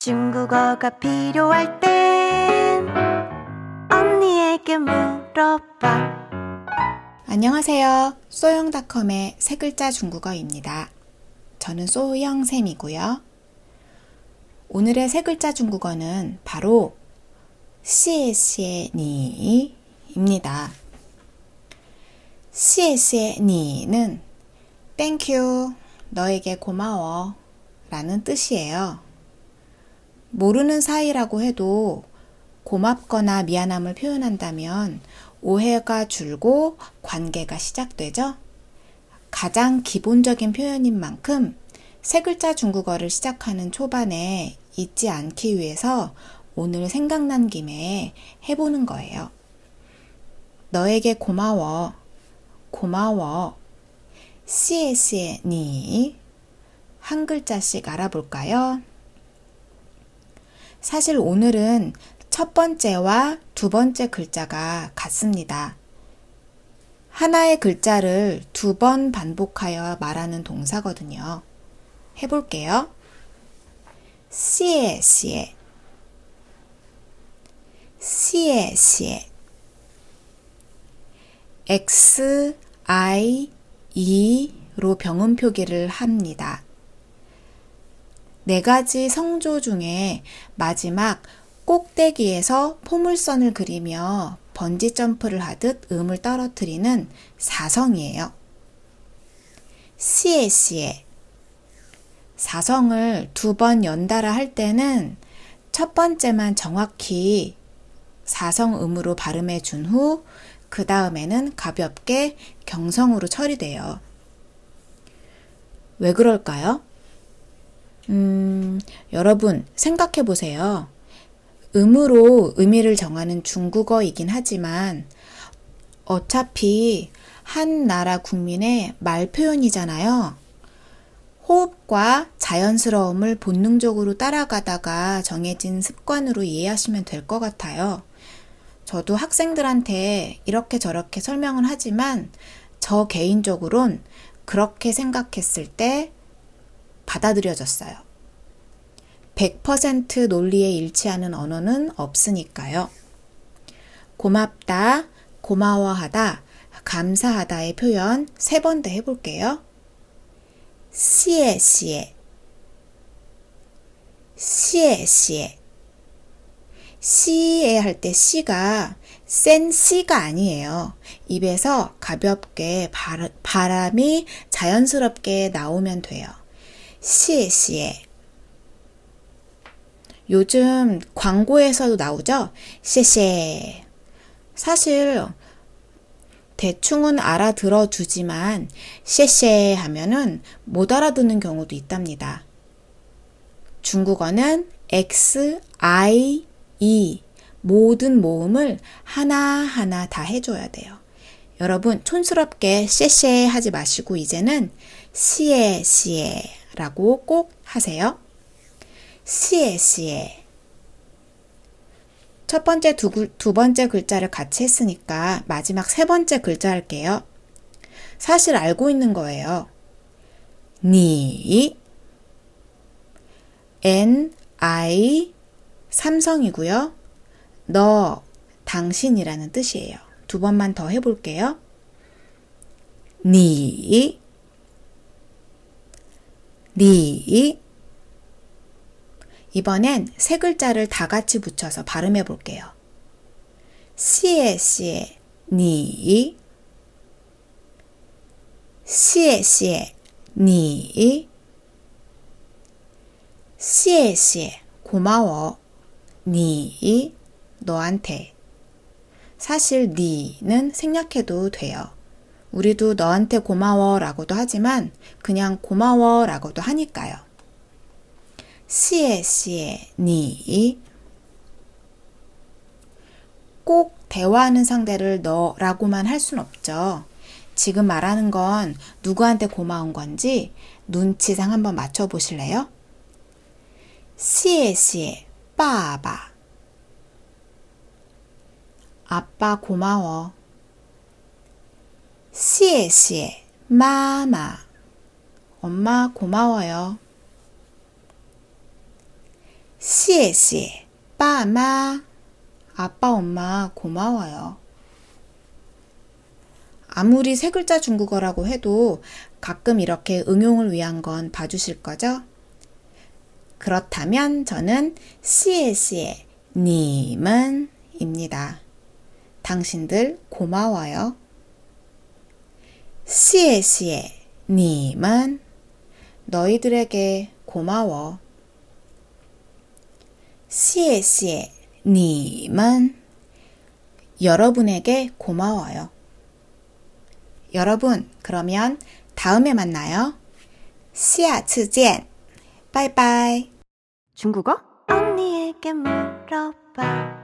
중국어가 필요할 땐 언니에게 물어봐. 안녕하세요. 소영닷컴의 세 글자 중국어입니다. 저는 소영쌤이고요. 오늘의 세 글자 중국어는 바로 시에시에니입니다. 시에시에니는 땡큐 너에게 고마워 라는 뜻이에요. 모르는 사이라고 해도 고맙거나 미안함을 표현한다면 오해가 줄고 관계가 시작되죠. 가장 기본적인 표현인 만큼 세 글자 중국어를 시작하는 초반에 잊지 않기 위해서 오늘 생각난 김에 해보는 거예요. 너에게 고마워. 고마워. 씨에씨에 한 글자씩 알아볼까요? 사실 오늘은 첫 번째와 두 번째 글자가 같습니다. 하나의 글자를 두 번 반복하여 말하는 동사거든요. 해볼게요. 시에 시에 시에 시에 X, I, E로 병음 표기를 합니다. 네 가지 성조 중에 마지막 꼭대기에서 포물선을 그리며 번지 점프를 하듯 음을 떨어뜨리는 사성이에요. 시에시에 사성을 두 번 연달아 할 때는 첫 번째만 정확히 사성음으로 발음해 준 후 그 다음에는 가볍게 경성으로 처리돼요. 왜 그럴까요? 음, 여러분 생각해 보세요. 음으로 의미를 정하는 중국어이긴 하지만 어차피 한 나라 국민의 말 표현이잖아요. 호흡과 자연스러움을 본능적으로 따라가다가 정해진 습관으로 이해하시면 될 것 같아요. 저도 학생들한테 이렇게 저렇게 설명을 하지만 저 개인적으론 그렇게 생각했을 때 받아들여졌어요. 100% 논리에 일치하는 언어는 없으니까요. 고맙다, 고마워하다, 감사하다의 표현 세 번 더 해볼게요. 시에 시에 시에 할때 시가 센 시가 아니에요. 입에서 가볍게 바람이 자연스럽게 나오면 돼요. 시시에 요즘 광고에서도 나오죠? 시시 사실 대충은 알아들어 주지만 시시 하면은 못 알아듣는 경우도 있답니다. 중국어는 X, I, E 모든 모음을 하나하나 다 해줘야 돼요. 여러분 촌스럽게 쎄쎄 하지 마시고 이제는 시에 시에 라고 꼭 하세요. 시에 첫 번째 두, 두 번째 글자를 같이 했으니까 마지막 세 번째 글자 할게요. 사실 알고 있는 거예요. 니 N I 삼성이고요. 너 당신이라는 뜻이에요. 두 번만 더 해볼게요. 니, 니. 이번엔 세 글자를 다 같이 붙여서 발음해 볼게요. 시에 시에 니, 시에 시에 니, 시에 시에 고마워 니 너한테 사실 니는 생략해도 돼요. 우리도 너한테 고마워 라고도 하지만 그냥 고마워 라고도 하니까요. 시에 시에 니. 꼭 대화하는 상대를 너라고만 할 순 없죠. 지금 말하는 건 누구한테 고마운 건지 눈치상 한번 맞춰보실래요? 시에 시에 아빠 고마워. 시에 시에 마마 엄마 고마워요. 시에 시에 빠마 아빠 엄마 고마워요. 아무리 세 글자 중국어라고 해도 가끔 이렇게 응용을 위한 건 봐주실 거죠? 그렇다면 저는 시에시에 님은입니다. 당신들 고마워요. 시에시에 님은 너희들에게 고마워. 시에시에 님은 여러분에게 고마워요. 여러분, 그러면 다음에 만나요. 시아次见. 빠이빠이 중국어? 언니에게 물어봐.